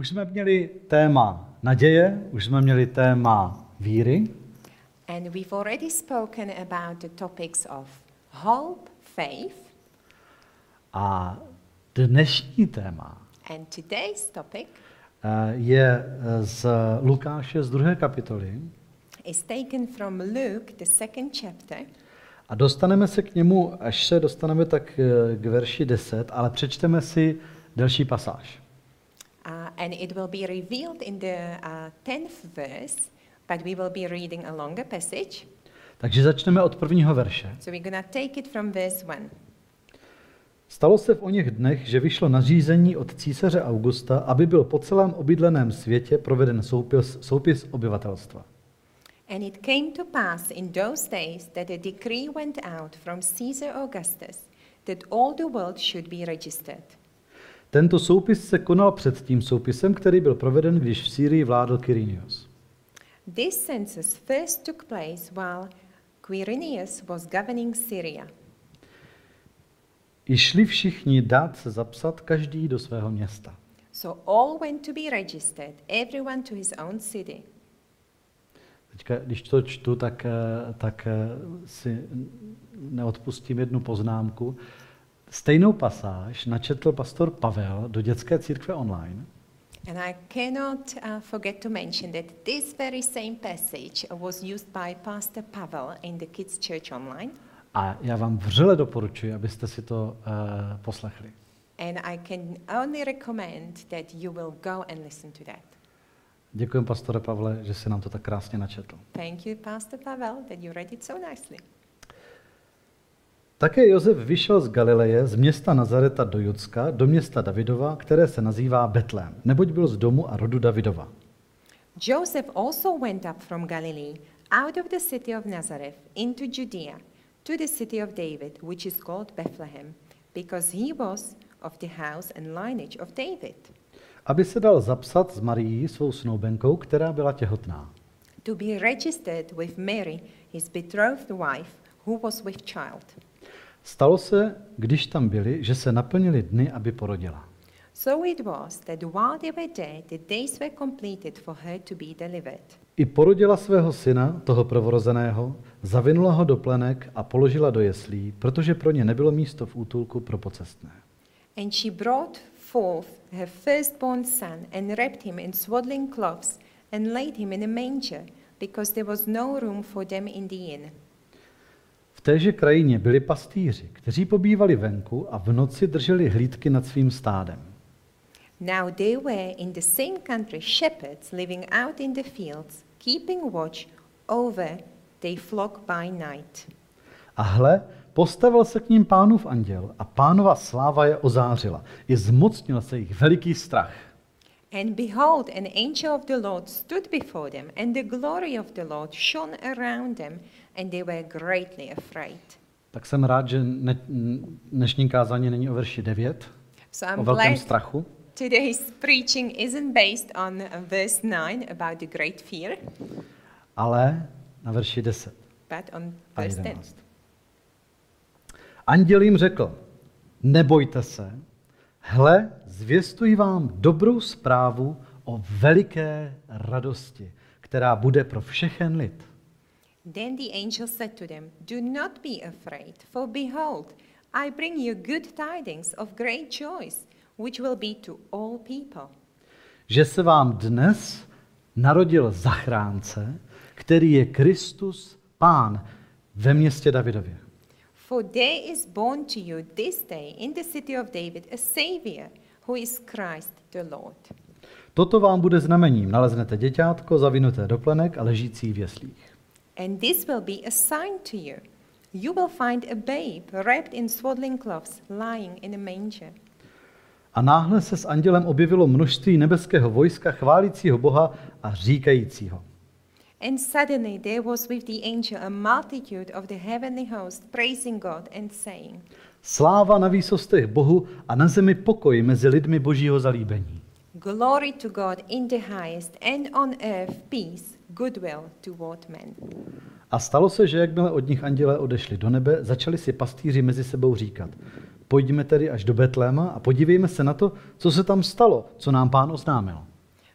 Už jsme měli téma naděje, už jsme měli téma víry And we've already spoken about the topics of hope, faith, a dnešní téma and today's topic eh, je eh, z Lukáše z druhé kapitoly is taken from Luke, the second chapter. a dostaneme se k němu, až se dostaneme tak eh, k verši 10, ale přečteme si delší pasáž. Uh, and it will be revealed in the uh, 10th verse, but we will be reading a longer passage. Takže začneme od prvního verše. So we're going to take it from verse 1. Stalo se v oněch dnech, že vyšlo nařízení od císaře Augusta, aby byl po celém obydleném světě proveden soupis, soupis obyvatelstva. And it came to pass in those days that a decree went out from Caesar Augustus that all the world should be registered. Tento soupis se konal před tím soupisem, který byl proveden, když v Sýrii vládl Kyrinius. This census first took place while Quirinius was governing Syria. I šli všichni dát se zapsat, každý do svého města. So all went to be registered, everyone to his own city. Teďka, když to čtu, tak, eh, tak eh, si neodpustím jednu poznámku. Stejnou pasáž načetl pastor Pavel do dětské církve online. And I cannot uh, forget to mention that this very same passage was used by Pastor Pavel in the Kids Church Online. A já vám vřele doporučuji, abyste si to uh, poslechli. And I can only recommend that you will go and listen to that. Děkuji, pastore Pavle, že jsi nám to tak krásně načetl. Thank you, Pastor Pavel, that you read it so nicely. Také Josef vyšel z Galileje, z města Nazareta do Judska, do města Davidova, které se nazývá Betlém, neboť byl z domu a rodu Davidova. Joseph also went up from Galilee, out of the city of Nazareth, into Judea, to the city of David, which is called Bethlehem, because he was of the house and lineage of David, Aby se dal zapsat s Marií, svou snoubenkou, která byla těhotná. to be registered with Mary, his betrothed wife, who was with child. Stalo se, když tam byli, že se naplnili dny, aby porodila. So it was that while they were there, the days were completed for her to be delivered. I porodila svého syna, toho prvorozeného, zavinula ho do plenek a položila do jeslí, protože pro ně nebylo místo v útulku pro pocestné. And she brought forth her firstborn son and wrapped him in swaddling cloths and laid him in a manger, because there was no room for them in the inn. V téže krajině byli pastýři, kteří pobývali venku a v noci drželi hlídky nad svým stádem. Now they were in the same country shepherds living out in the fields, keeping watch over their flock by night. A hle, postavil se k ním pánův anděl a pánova sláva je ozářila. I zmocnil se jich veliký strach. And behold, an angel of the Lord stood before them, and the glory of the Lord shone around them, and they were greatly afraid. Tak jsem rád, že ne, dnešní kázání není o verši 9, So o I'm velkém glad strachu, today's preaching isn't based on verse 9 about the great fear, ale na verši 10 but on verse 10. 11. Anděl jim řekl, nebojte se, hle, zvěstuji vám dobrou zprávu o veliké radosti, která bude pro všechen lid. Then the angel said to them, Do not be afraid, for behold, I bring you good tidings of great joys, which will be to all people. Že se vám dnes narodil zachránce, který je Kristus Pán ve městě Davidově. For there is born to you this day in the city of David a Savior, who is Christ the Lord. Toto vám bude znamením. Naleznete děťátko zavinuté do plenek a ležící v jeslích. And this will be a sign to you. You will find a babe wrapped in swaddling cloths, lying in a manger. A náhle se s andělem objevilo množství nebeského vojska chválícího Boha a říkajícího. And suddenly there was with the angel a multitude of the heavenly host praising God and saying, Sláva na výsostech Bohu a na zemi pokoj mezi lidmi božího zalíbení. Glory to God in the highest, and on earth peace, goodwill toward men. A stalo se, že jakmile od nich andělé odešli do nebe, začali si pastýři mezi sebou říkat, Pojďme tedy až do Betléma a podívejme se na to, co se tam stalo, co nám pán oznámil.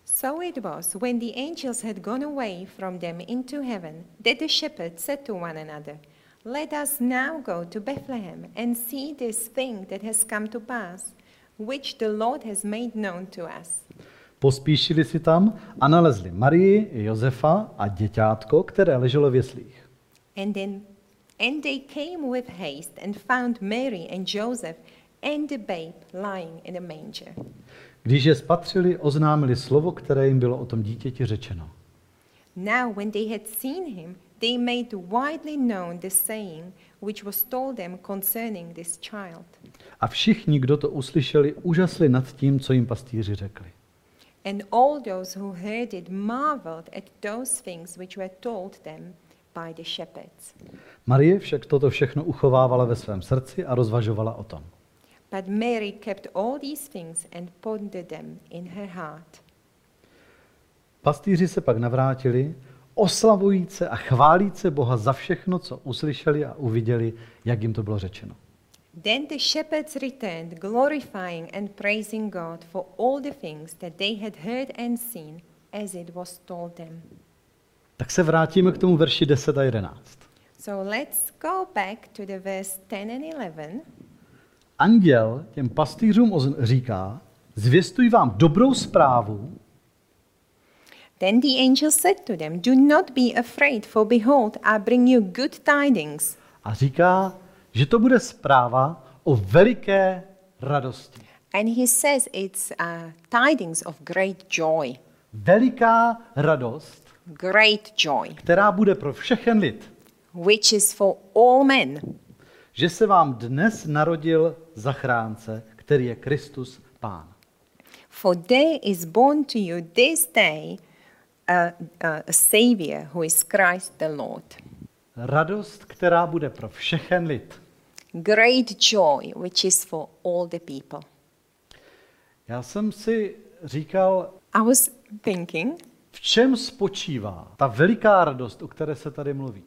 So it was, when the angels had gone away from them into heaven, that the shepherds said to one another, Let us now go to Bethlehem and see this thing that has come to pass, which the Lord has made known to us. Pospíšili si tam a nalezli Marii, Josefa a děťátko, které leželo v jeslích. And then and they came with haste and found Mary and Joseph and the babe lying in a manger. Když je spatřili, oznámili slovo, které jim bylo o tom dítěti řečeno. Now when they had seen him, they made widely known the saying which was told them concerning this child. A všichni, kdo to uslyšeli, úžasli nad tím, co jim pastýři řekli. And all those who heard it marveled at those things which were told them by the shepherds. Marie však toto všechno uchovávala ve svém srdci a rozvažovala o tom. But Mary kept all these things and pondered them in her heart. Pastýři se pak navrátili, oslavujíce a chválíce Boha za všechno, co uslyšeli a uviděli, jak jim to bylo řečeno. Then the shepherds returned, glorifying and praising God for all the things that they had heard and seen, as it was told them. Tak se vrátíme k tomu verši 10 a 11. So let's go back to the verse 10 and 11. Anděl těm pastýřům říká, zvěstuj vám dobrou zprávu, Then the angel said to them, Do not be afraid, for behold, I bring you good tidings. a říká, že to bude zpráva o veliké radosti. And he says it's uh, tidings of great joy. Veliká radost, Great joy, která bude pro všechen lid. which is for all men. Že se vám dnes narodil zachránce, který je Kristus Pán. For there is born to you this day a, a, Savior who is Christ the Lord. Radost, která bude pro všechen lid. Great joy, which is for all the people. Já jsem si říkal, I was thinking, v čem spočívá ta veliká radost, o které se tady mluví.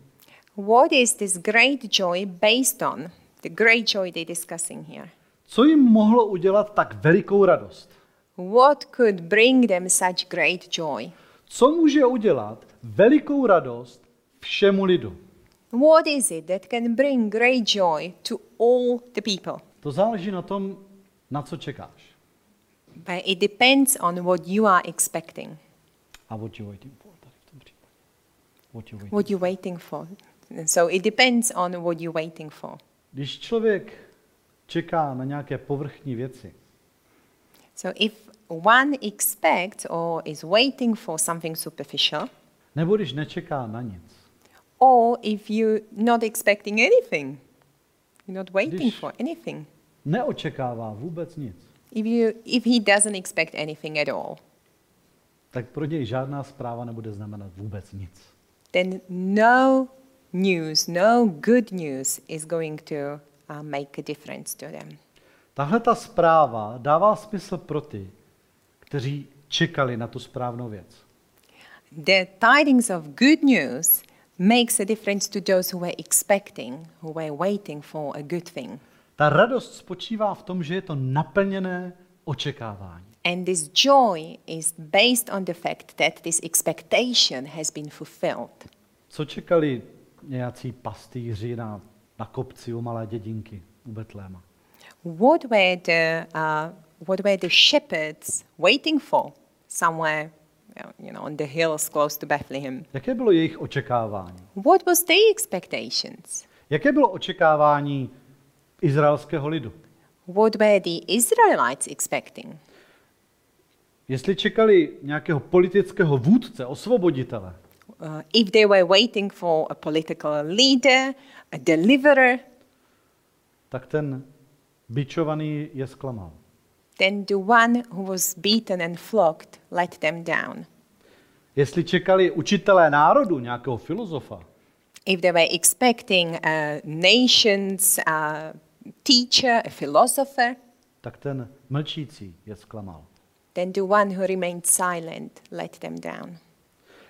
what is this great joy based on? The great joy they're discussing here. Co jim mohlo udělat tak velikou radost? What could bring them such great joy? Co může udělat velikou radost všemu lidu? What is it that can bring great joy to all the people? To záleží na tom, na co čekáš. But it depends on what you are expecting, A what you're waiting for tady v tom případě. What you're waiting. what you're waiting for. So it depends on what you're waiting for. Když člověk čeká na nějaké povrchní věci, So if one expects or is waiting for something superficial, nebo když nečeká na nic, or if you're not expecting anything, you're not waiting Když- for anything, neočekává vůbec nic, if, you, if he doesn't expect anything at all, tak pro něj žádná zpráva nebude znamenat vůbec nic. then no news, no good news is going to uh, make a difference to them. Tahle ta zpráva dává smysl pro ty, kteří čekali na tu správnou věc. The tidings of good news makes a difference to those who were expecting, who were waiting for a good thing. Ta radost spočívá v tom, že je to naplněné očekávání. And this joy is based on the fact that this expectation has been fulfilled. Co čekali nějací pastýři na, na kopci u malé dědinky u Betléma? What were the uh, what were the shepherds waiting for somewhere, you know, on the hills close to Bethlehem? Jaké bylo jejich očekávání? What was their expectations? Jaké bylo očekávání izraelského lidu? What were the Israelites expecting? Jestli čekali nějakého politického vůdce, osvoboditele, Uh, if they were waiting for a political leader, a deliverer, tak ten bičovaný je zklamal. Then the one who was beaten and flogged let them down. Jestli čekali učitelé národu, nějakého filozofa, If they were expecting a nation's uh, teacher, a philosopher, tak ten mlčící je zklamal. then the one who remained silent let them down.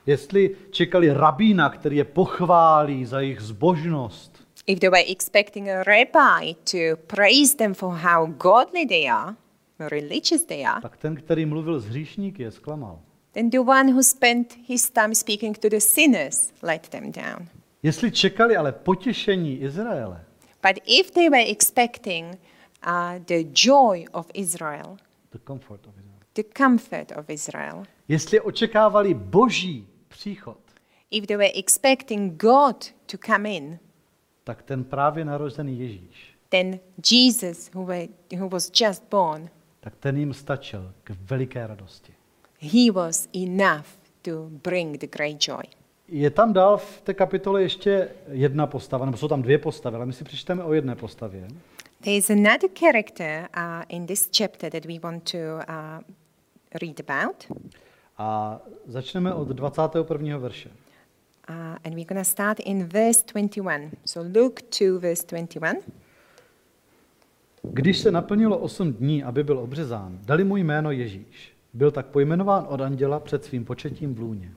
Jestli čekali rabína, který je pochválí za jejich zbožnost, If they were expecting a rabbi to praise them for how godly they are, religious they are, tak ten, který mluvil s hříšníky, je zklamal. then the one who spent his time speaking to the sinners let them down. Jestli čekali ale potěšení Izraele, But if they were expecting uh, the joy of Israel, the comfort of Israel. the comfort of Israel, Jestli očekávali boží příchod, if they were expecting God to come in, tak ten právě narozený Ježíš, then Jesus, who, were, who was just born, tak ten jim stačil k veliké radosti. he was enough to bring the great joy. Je tam dál v té kapitole ještě jedna postava, nebo jsou tam dvě postavy, ale my si přečteme o jedné postavě. There is another character uh, in this chapter that we want to uh, read about, A začneme od 21. verše. uh, and we're going to start in verse 21. So Luke 2, verse 21. Když se naplnilo osm dní, aby byl obřezán, dali mu jméno Ježíš. Byl tak pojmenován od anděla před svým početím v lůně.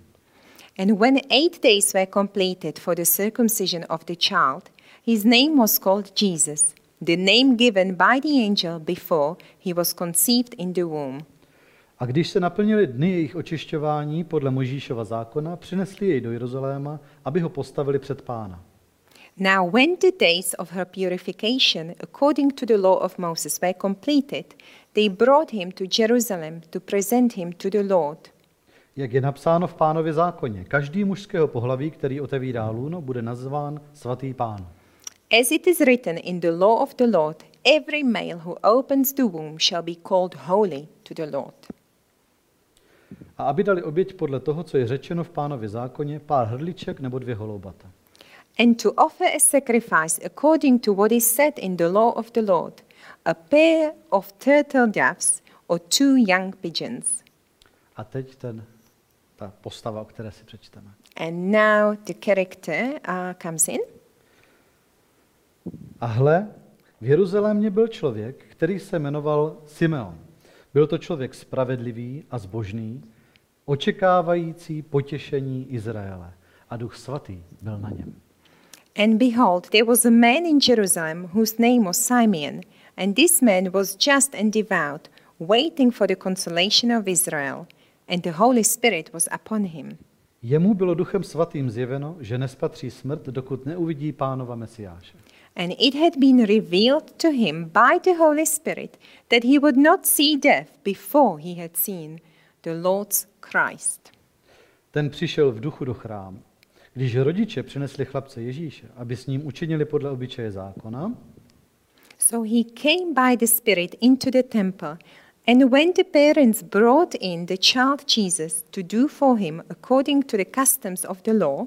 And when eight days were completed for the circumcision of the child, his name was called Jesus, the name given by the angel before he was conceived in the womb. A když se naplnili dny jejich očišťování podle Možíšova zákona, přinesli jej do Jeruzaléma, aby ho postavili před pána. Now, when the days of her purification, according to the law of Moses, were completed, they brought him to Jerusalem to present him to the Lord. Jak je napsáno v pánově zákoně, každý mužského pohlaví, který otevírá lůno, bude nazván svatý pán. As it is written in the law of the Lord, every male who opens the womb shall be called holy to the Lord. A aby dali oběť podle toho, co je řečeno v pánově zákoně, pár hrdliček nebo dvě holoubata. And to offer a sacrifice according to what is said in the law of the Lord, a pair of turtle doves or two young pigeons. A teď ten, ta postava, o které si přečteme. And now the character uh, comes in. A hle, v Jeruzalémě byl člověk, který se jmenoval Simeon. Byl to člověk spravedlivý a zbožný, očekávající potěšení Izraele. A duch svatý byl na něm. And behold, there was a man in Jerusalem whose name was Simeon, and this man was just and devout, waiting for the consolation of Israel, and the Holy Spirit was upon him. Jemu bylo duchem svatým zjeveno, že nespatří smrt, dokud neuvidí pánova Mesiáše. And it had been revealed to him by the Holy Spirit that he would not see death before he had seen the Lord's Christ. Ten přišel v duchu do chrámu. Když rodiče přinesli chlapce Ježíše, aby s ním učinili podle obyčeje zákona, So he came by the Spirit into the temple. And when the parents brought in the child Jesus to do for him according to the customs of the law,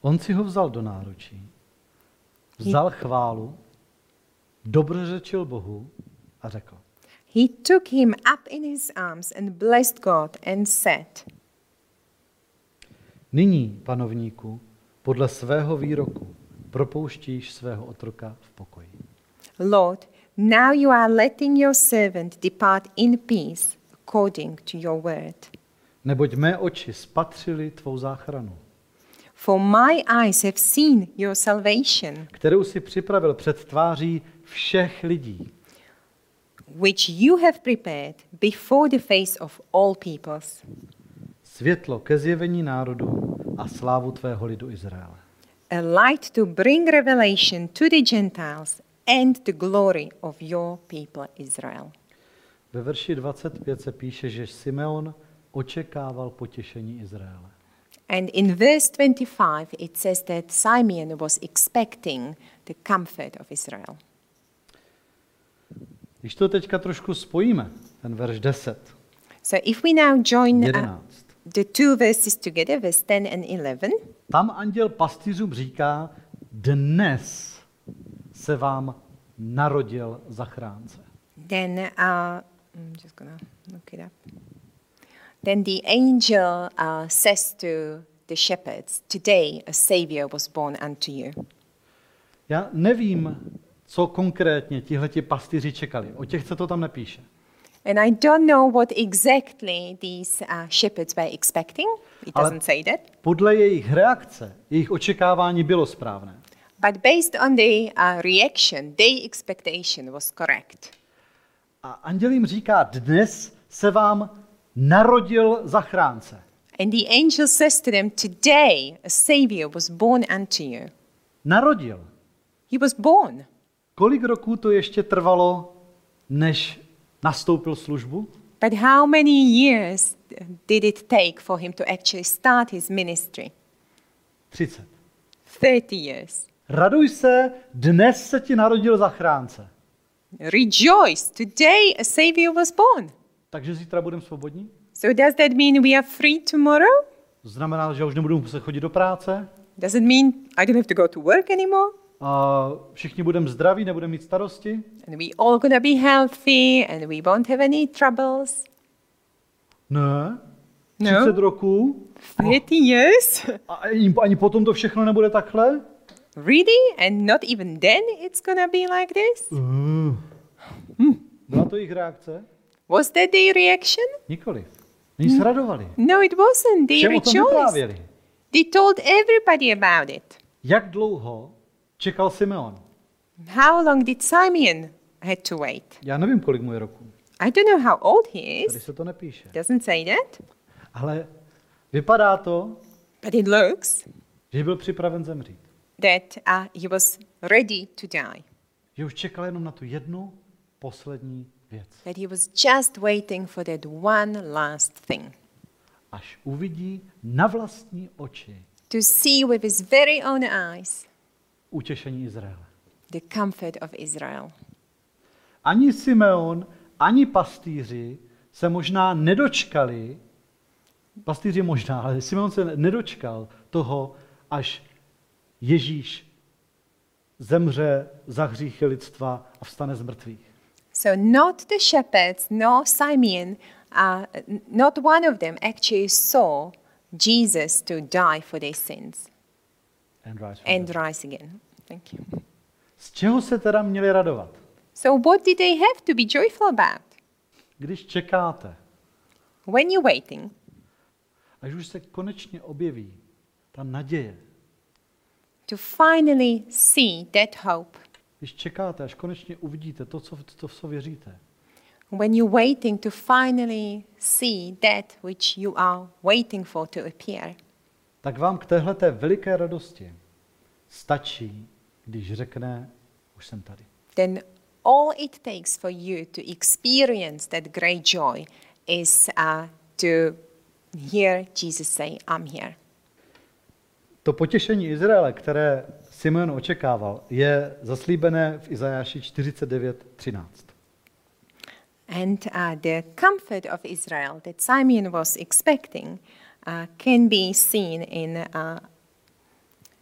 on si ho vzal do náručí, vzal chválu, dobrořečil Bohu a řekl, he took him up in his arms and blessed God and said, Nyní, panovníku, podle svého výroku propouštíš svého otroka v pokoji. Lord, now you are letting your servant depart in peace according to your word. Neboť mé oči spatřili tvou záchranu, For my eyes have seen your salvation, kterou si připravil před tváří všech lidí, which you have prepared before the face of all peoples, světlo ke zjevení národu a slávu tvého lidu Izraele. a light to bring revelation to the Gentiles and the glory of your people Israel. Ve verši 25 se píše, že Simeon očekával potěšení Izraele. And in verse 25, it says that Simeon was expecting the comfort of Israel. Když to teďka trošku spojíme, ten verš 10, So if we now join uh, 11, the two verses together, verse 10 and 11, tam anděl pastýřům říká, dnes se vám narodil zachránce. then uh, I'm just gonna look it up. Then the angel uh, says to the shepherds, Today a Savior was born unto you. Já nevím, co konkrétně tihleti pastýři čekali. O těch se to tam nepíše. And I don't know what exactly these uh, shepherds were expecting. It Ale- doesn't say that. Podle jejich reakce, jejich očekávání bylo správné. But based on the uh, reaction, their expectation was correct. A anděl jim říká, dnes se vám narodil zachránce. And the angel says to them, Today a Savior was born unto you. Narodil. He was born. Kolik roků to ještě trvalo, než nastoupil službu? But how many years did it take for him to actually start his ministry? 30. 30 years. Raduj se, dnes se ti narodil zachránce. Rejoice, today a Savior was born. Takže zítra budeme svobodní? So, does that mean we are free tomorrow? To znamená, že už nebudu muset chodit do práce, Does it mean I don't have to go to work anymore? A všichni budeme zdraví, nebudeme mít starosti? And we all gonna be healthy and we won't have any troubles? Ne. No. 30 roků? 30 years? A ani, ani potom to všechno nebude takhle? really? And not even then it's gonna be like this? Uh. Byla to jejich reakce? Was that their reaction? Nikoliv. Oni se radovali. No, it wasn't. They Všem rejoiced. They told everybody about it. Jak dlouho čekal Simeon? How long did Simeon had to wait? Já nevím, kolik mu je roku. I don't know how old he Tady is. se to nepíše. Doesn't say that. Ale vypadá to, But it looks že byl připraven zemřít. that uh, he was ready to die. Že už čekal jenom na tu jednu poslední věc. That he was just waiting for that one last thing. Až uvidí na vlastní oči To see with his very own eyes utěšení Izraele. the comfort of Israel. Ani Simeon, ani pastýři se možná nedočkali, pastýři možná, ale Simeon se nedočkal toho, až Ježíš zemře za hříchy lidstva a vstane z mrtvých. So not the shepherds, nor Simeon, uh, not one of them actually saw Jesus to die for their sins And rise and rise again. Thank you. Z čeho se teda měli radovat? So what did they have to be joyful about? Když čekáte, When you're waiting, až už se konečně objeví ta naděje, to finally see that hope. když čekáte, až konečně uvidíte to, co, to, co věříte, When you're waiting to finally see that which you are waiting for to appear, tak vám k téhleté veliké radosti stačí, když řekne, už jsem tady. then all it takes for you to experience that great joy is uh, to hear Jesus say, I'm here. To potěšení Izraele, které Simeon očekával, je zaslíbené v Izajáši 49.13. And uh, the comfort of Israel that Simeon was expecting can be seen in uh,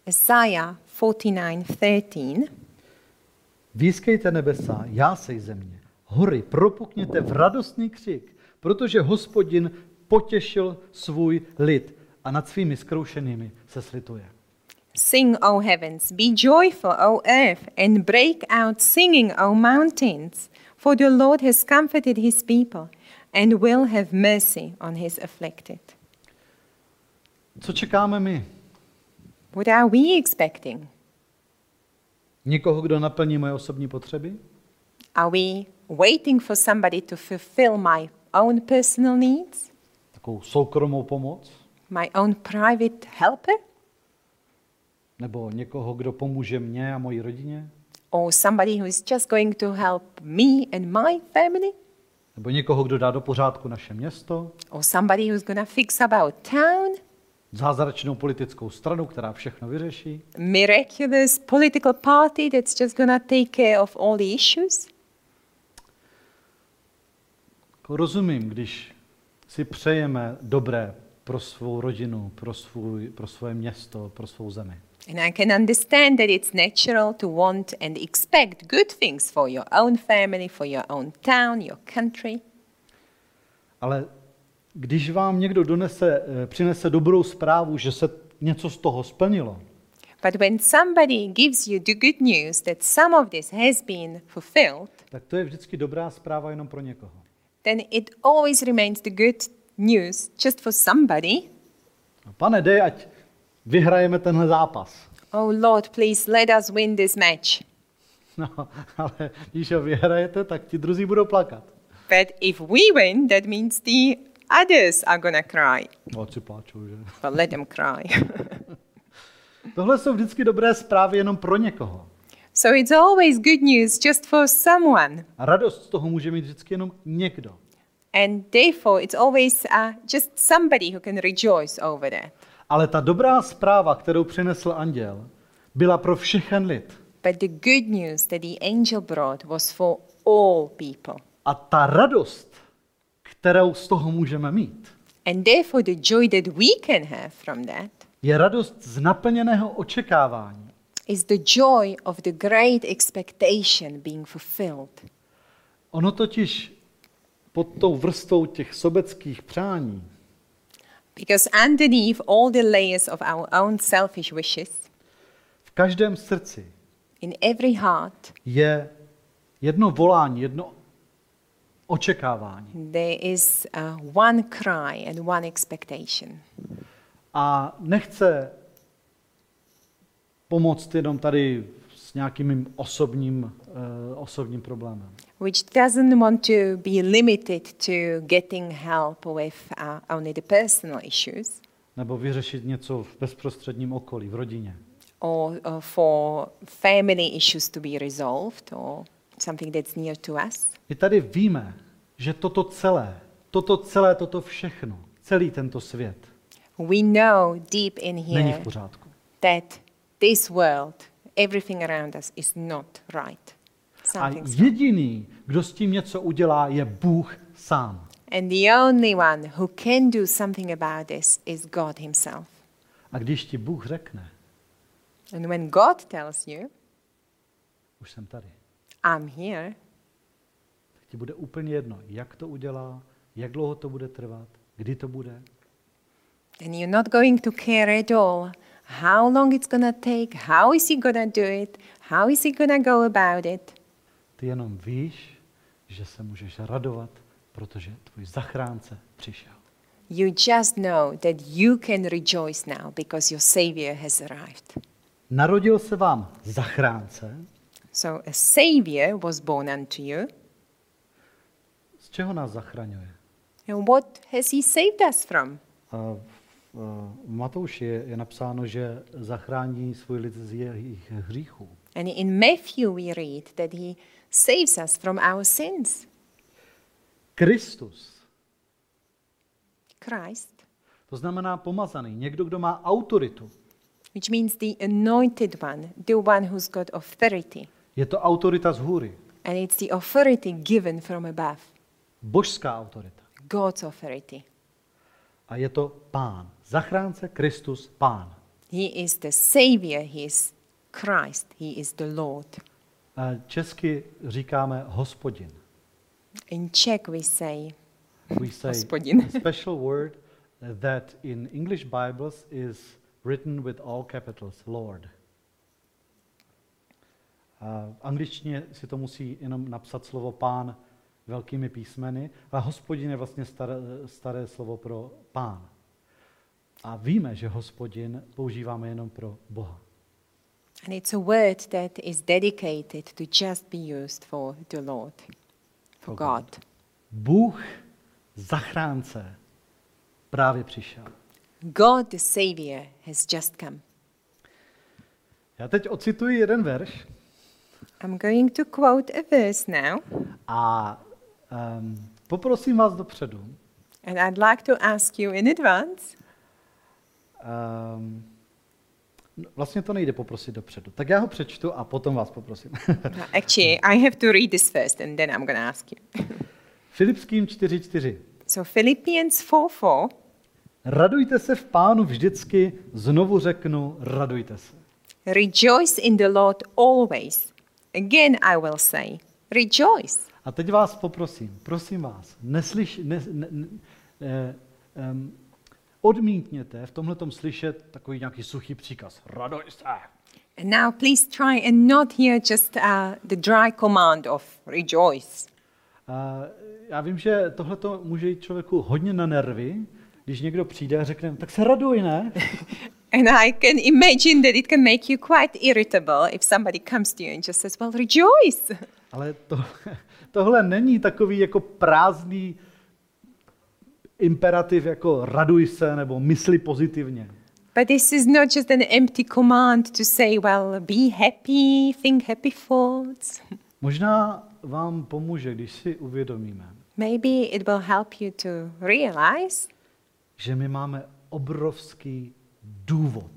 Isaiah 49:13. Výskejte nebesa, jásej země, hory, propukněte v radostný křik, protože hospodin potěšil svůj lid a nad svými zkroušenými se slituje. Sing, O heavens, be joyful, O earth, and break out singing, O mountains, for the Lord has comforted his people and will have mercy on his afflicted. Co čekáme my? What are we expecting? Někoho, kdo naplní moje osobní potřeby? Are we waiting for somebody to fulfill my own personal needs, Takovou soukromou pomoc? my own private helper, Nebo někoho, kdo pomůže mně a mojí rodině? or somebody who is just going to help me and my family, Nebo někoho, kdo dá do pořádku naše město? or somebody who's going to fix up our town? Zázračnou politickou stranu, která všechno vyřeší? Miraculous political party that's just to take care of all the issues? Rozumím, když si přejeme dobré pro svou rodinu, pro, svůj, pro svoje město, pro svou zemi. And I can understand that it's natural to want and expect good things for your own family, for your own town, your country. Ale když vám někdo donese, eh, přinese dobrou zprávu, že se něco z toho splnilo, But when somebody gives you the good news that some of this has been fulfilled, tak to je vždycky dobrá zpráva jenom pro někoho. then it always remains the good news just for somebody. A Pane, dej, ať vyhrajeme tenhle zápas. Oh Lord, please let us win this match. No, ale když ho vyhrajete, tak ti druzí budou plakat. But if we win, that means the others are gonna cry. Si pláčou, že? But let them cry. Tohle jsou vždycky dobré zprávy jenom pro někoho. so it's always good news just for someone. A radost z toho může mít vždycky jenom někdo. And therefore, it's always uh, just somebody who can rejoice over that. Ale ta dobrá zpráva, kterou přinesl anděl, byla pro všechen lid. But the good news that the angel brought was for all people. A ta radost, kterou z toho můžeme mít, And therefore, the joy that we can have from that je radost z naplněného očekávání. is the joy of the great expectation being fulfilled. Ono totiž pod tou vrstou těch sobeckých přání Because underneath all the layers of our own selfish wishes, v každém srdci in every heart, je jedno volání, jedno očekávání. there is uh, one cry and one expectation. A nechce pomoct jenom tady s nějakým osobním, uh, osobním problémem. Which doesn't want to be limited to getting help with uh, only the personal issues Nebo vyřešit něco v bezprostředním okolí, v rodině. or uh, for family issues to be resolved or something that's near to us. My tady víme, že toto celé, toto celé, toto všechno, celý tento svět We know deep in není v here pořádku. that this world, everything around us, is not right. A Something's jediný, kdo s tím něco udělá, je Bůh sám. And the only one who can do something about this is God Himself. A když ti Bůh řekne, And when God tells you, už jsem tady, I'm here, ti bude úplně jedno, jak to udělá, jak dlouho to bude trvat, kdy to bude. then you're not going to care at all how long it's going to take, how is He going to do it, how is He going to go about it. Ty jenom víš, že se můžeš radovat, protože tvůj zachránce přišel. You just know that you can rejoice now because your Savior has arrived. Narodil se vám zachránce, So a Savior was born unto you. Z čeho nás zachraňuje? And what has He saved us from? A v v Matouši je, je napsáno, že zachrání svůj lid z jejich hříchů. And in Matthew, we read that He saves us from our sins. Kristus, Christ, to znamená pomazaný, někdo, kdo má autoritu. which means the anointed one, the one who's got authority. Je to autorita z hůry, And it's the authority given from above, božská autorita. God's authority. A je to pán. Zachránce Kristus, pán. He is the Savior, He is Christ, He is the Lord. A Česky říkáme hospodin. In Czech, we say, We say Hospodin. a special word that in English Bibles is written with all capitals, Lord. A v angličtině si to musí jenom napsat slovo pán velkými písmeny, a hospodin je vlastně staré, staré slovo pro pán. A víme, že hospodin používáme jenom pro Boha. and it's a word that is dedicated to just be used for the Lord, for For God. Bůh, zachránce, právě přišel. God the Savior has just come. Já teď ocituji jeden verš I'm going to quote a verse now, a um, poprosím vás dopředu, and I'd like to ask you in advance. Um, vlastně to nejde poprosit dopředu. Tak já ho přečtu a potom vás poprosím. No, Actually, I have to read this first, and then I'm going to ask you. Filipským 4.4. So Philippians 4 4. Radujte se v pánu vždycky, znovu řeknu, radujte se. Rejoice in the Lord always. Again, I will say, rejoice. A teď vás poprosím, prosím vás, neslyš, ne, ne, ne, eh, um, odmítněte v tomhle slyšet takový nějaký suchý příkaz. Raduj se. And now, please try and not hear just uh, the dry command of rejoice. A já vím, že tohle může jít člověku hodně na nervy, když někdo přijde a řekne, tak se raduj, ne? And I can imagine that it can make you quite irritable if somebody comes to you and just says, Well, rejoice. Ale to, tohle není takový jako prázdný imperativ jako raduj se nebo mysli pozitivně. But this is not just an empty command to say, Well, be happy, think happy thoughts. Možná vám pomůže, když si uvědomíme, Maybe it will help you to realize že my máme obrovský důvod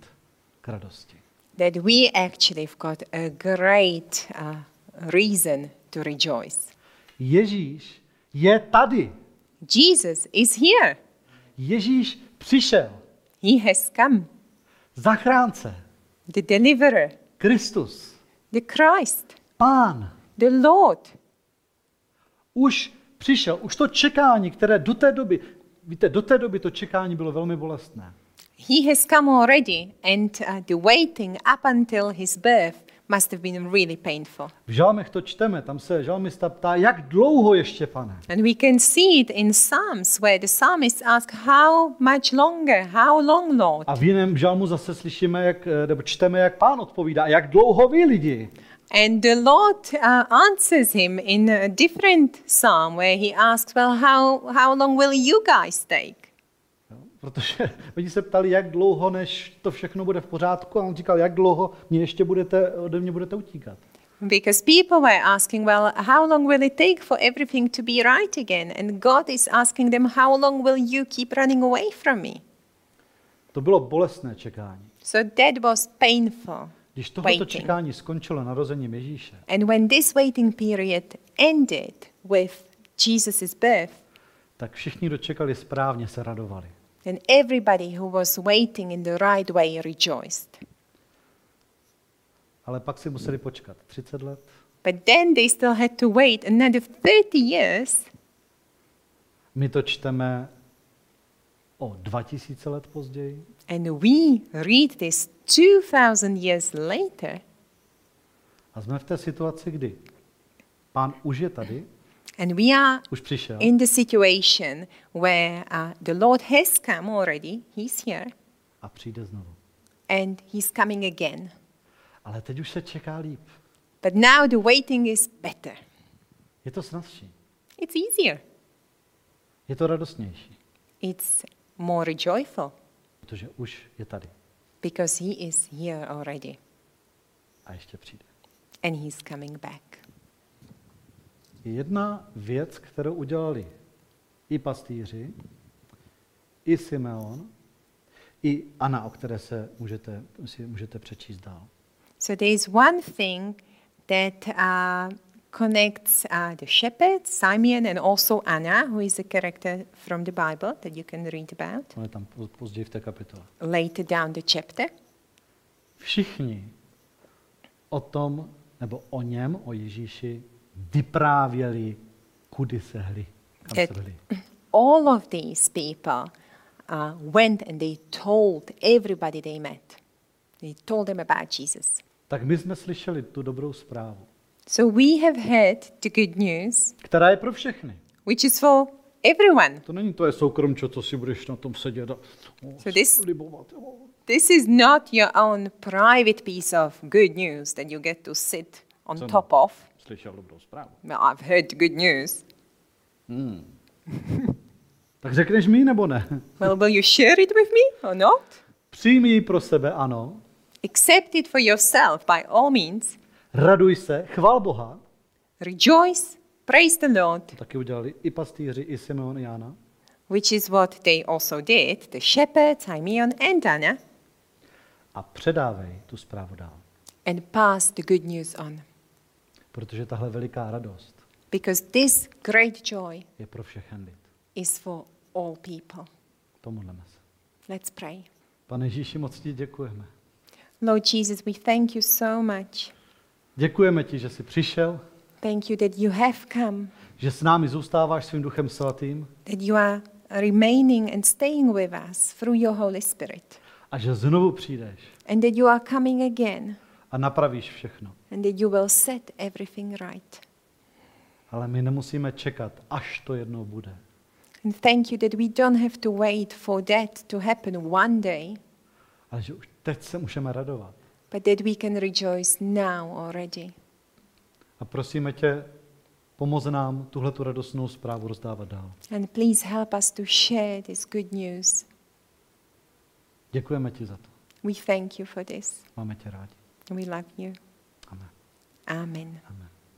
k radosti. that we actually have got a great uh, reason to rejoice. Ježíš je tady. Jesus is here. Ježíš přišel. He has come, Zachránce. the deliverer, Kristus. the Christ, Pán. the Lord. Už přišel. Už to čekání, které do té doby, víte, do té doby to čekání bylo velmi bolestné. He has come already, and uh, the waiting up until his birth must have been really painful. V žalmech to čteme, tam se žalmista ptá, jak dlouho ještě, pane? And we can see it in Psalms where the psalmist asks, How much longer? How long, Lord? A v jiném žalmu zase slyšíme, jak, eh, nebo čteme, jak pán odpovídá, jak dlouho vy lidi? And the Lord uh, answers him in a different psalm where he asks, Well, how, how long will you guys take? Protože oni se ptali, jak dlouho, než to všechno bude v pořádku, a on říkal, jak dlouho mě ještě budete, ode mě budete utíkat. Because people were asking, Well, how long will it take for everything to be right again? And God is asking them, How long will you keep running away from me? To bylo bolestné čekání. So that was painful. Když tohoto Waiting. čekání skončilo narozením Ježíše, And when this waiting period ended with Jesus' birth, tak všichni, kdo čekali správně, se radovali. Then everybody who was waiting in the right way rejoiced. Ale pak si museli počkat 30 let, But then they still had to wait another 30 years. my to čteme o 2000 let později, And we read this 2000 years later. a jsme v té situaci, kdy pán už je tady, And we are in the situation where uh, the Lord has come already. He's here. a přijde znovu. And he's coming again. Ale teď už se čeká líp. But now the waiting is better. Je to snazší, It's easier. je to radostnější, It's more joyful protože už je tady because he is here already. a ještě přijde. And he's coming back. Je jedna věc, kterou udělali i pastýři, i Simeon, i Anna, o které se můžete, si můžete přečíst dál. So there is one thing that uh, connects uh, the shepherds, Simeon, and also Anna, who is a character from the Bible that you can read about To je tam poz- později v té kapitole. later down the chapter. Všichni o tom, nebo o něm, o Ježíši, vyprávěli, kudy se hli, kam se hli. All of these people uh, went and they told everybody they met. They told them about Jesus. Tak my jsme slyšeli tu dobrou zprávu, So we have heard the good news, která je pro všechny. which is for everyone. To není soukromčo, co si budeš na tom sedět a o, So this- libovat. This is not your own private piece of good news that you get to sit on top of. Slyšel dobrou zprávu. Well, I've heard good news. Tak řekneš mi nebo ne? Well, will you share it with me or not? Přijmi ji pro sebe, ano. Accept it for yourself by all means. Raduj se, chval Boha. Rejoice, praise the Lord, To taky udělali i pastýři, i Simeon, i Jana. which is what they also did, the shepherds, Simeon and Anna, A předávej tu zprávu dál. and pass the good news on. Protože tahle veliká radost Because this great joy je pro všechen lid. is for all people. Pomodleme se. Let's pray. Pane Ježíši, moc ti děkujeme. Lord Jesus, we thank you so much. Děkujeme ti, že jsi přišel, Thank you that you have come, že s námi zůstáváš svým duchem svatým that you are remaining and staying with us through your Holy Spirit, a že znovu přijdeš and that you are coming again, a napravíš všechno. And that you will set everything right. Ale my nemusíme čekat, až to jednou bude. And thank you that we don't have to wait for that to happen one day, ale že už teď se můžeme radovat. but that we can rejoice now already. A prosíme tě, pomoz nám tuhle tu radostnou zprávu rozdávat dál. And please help us to share this good news. Děkujeme ti za to. We thank you for this. Máme tě rádi. We love you. Amen. Amen.